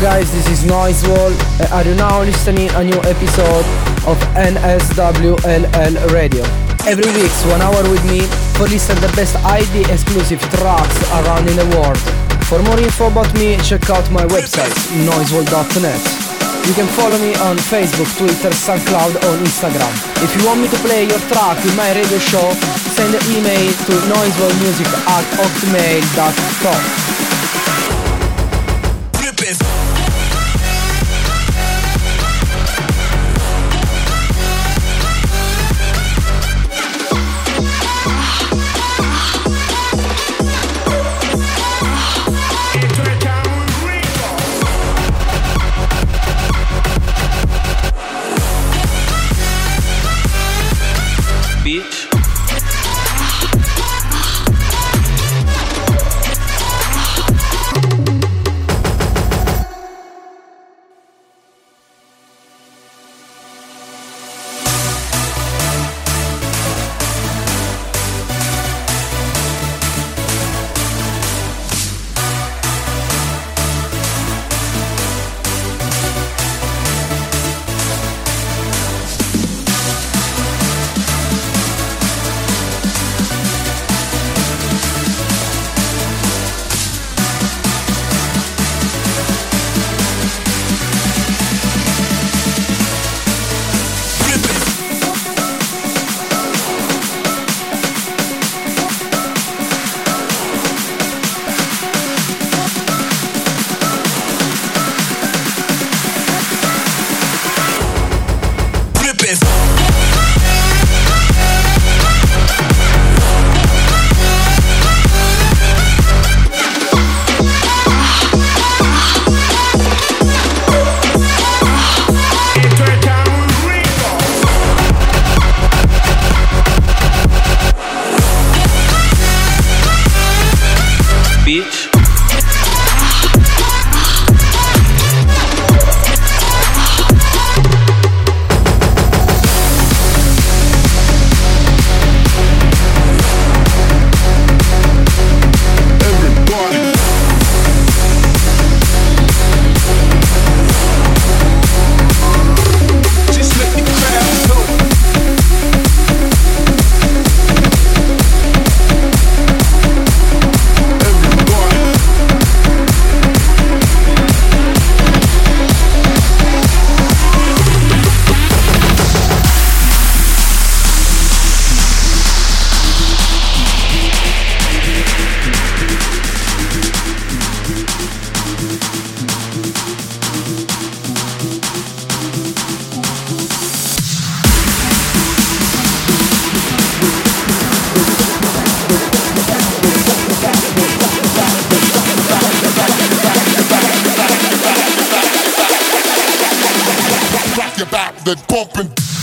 Guys, this is Noise Wall. Uh, are you now listening a new episode of NSWLL Radio? Every week, one hour with me for listen the best ID exclusive tracks around in the world. For more info about me, check out my website, noisewall.net. You can follow me on Facebook, Twitter, SoundCloud or Instagram. If you want me to play your track in my radio show, send an email to noisewallmusic at hotmail.com. your back, then bumping.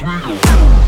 real.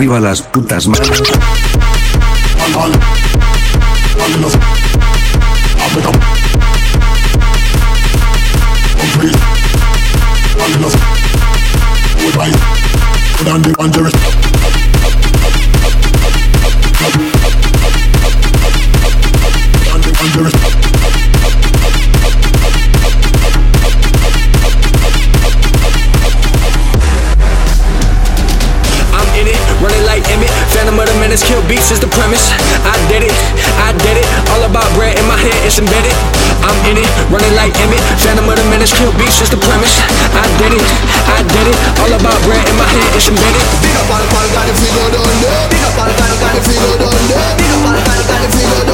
arriba las putas manos. The kill beats is the premise. I did it, I did it. All about bread in my head, it's embedded. I'm in it, running like Emmett. Phantom of the menace, kill beats is the premise. I did it, I did it. All about bread in my head, it's embedded. Up got the there. Big up all pal, got the all pal, got the all pal, got the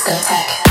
discotheque.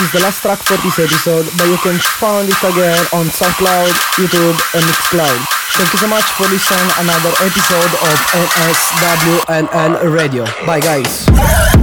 Is the last track for this episode, but you can find it again on SoundCloud, YouTube, and Mixcloud. Thank you so much for listening another episode of NSWLL Radio. Bye guys.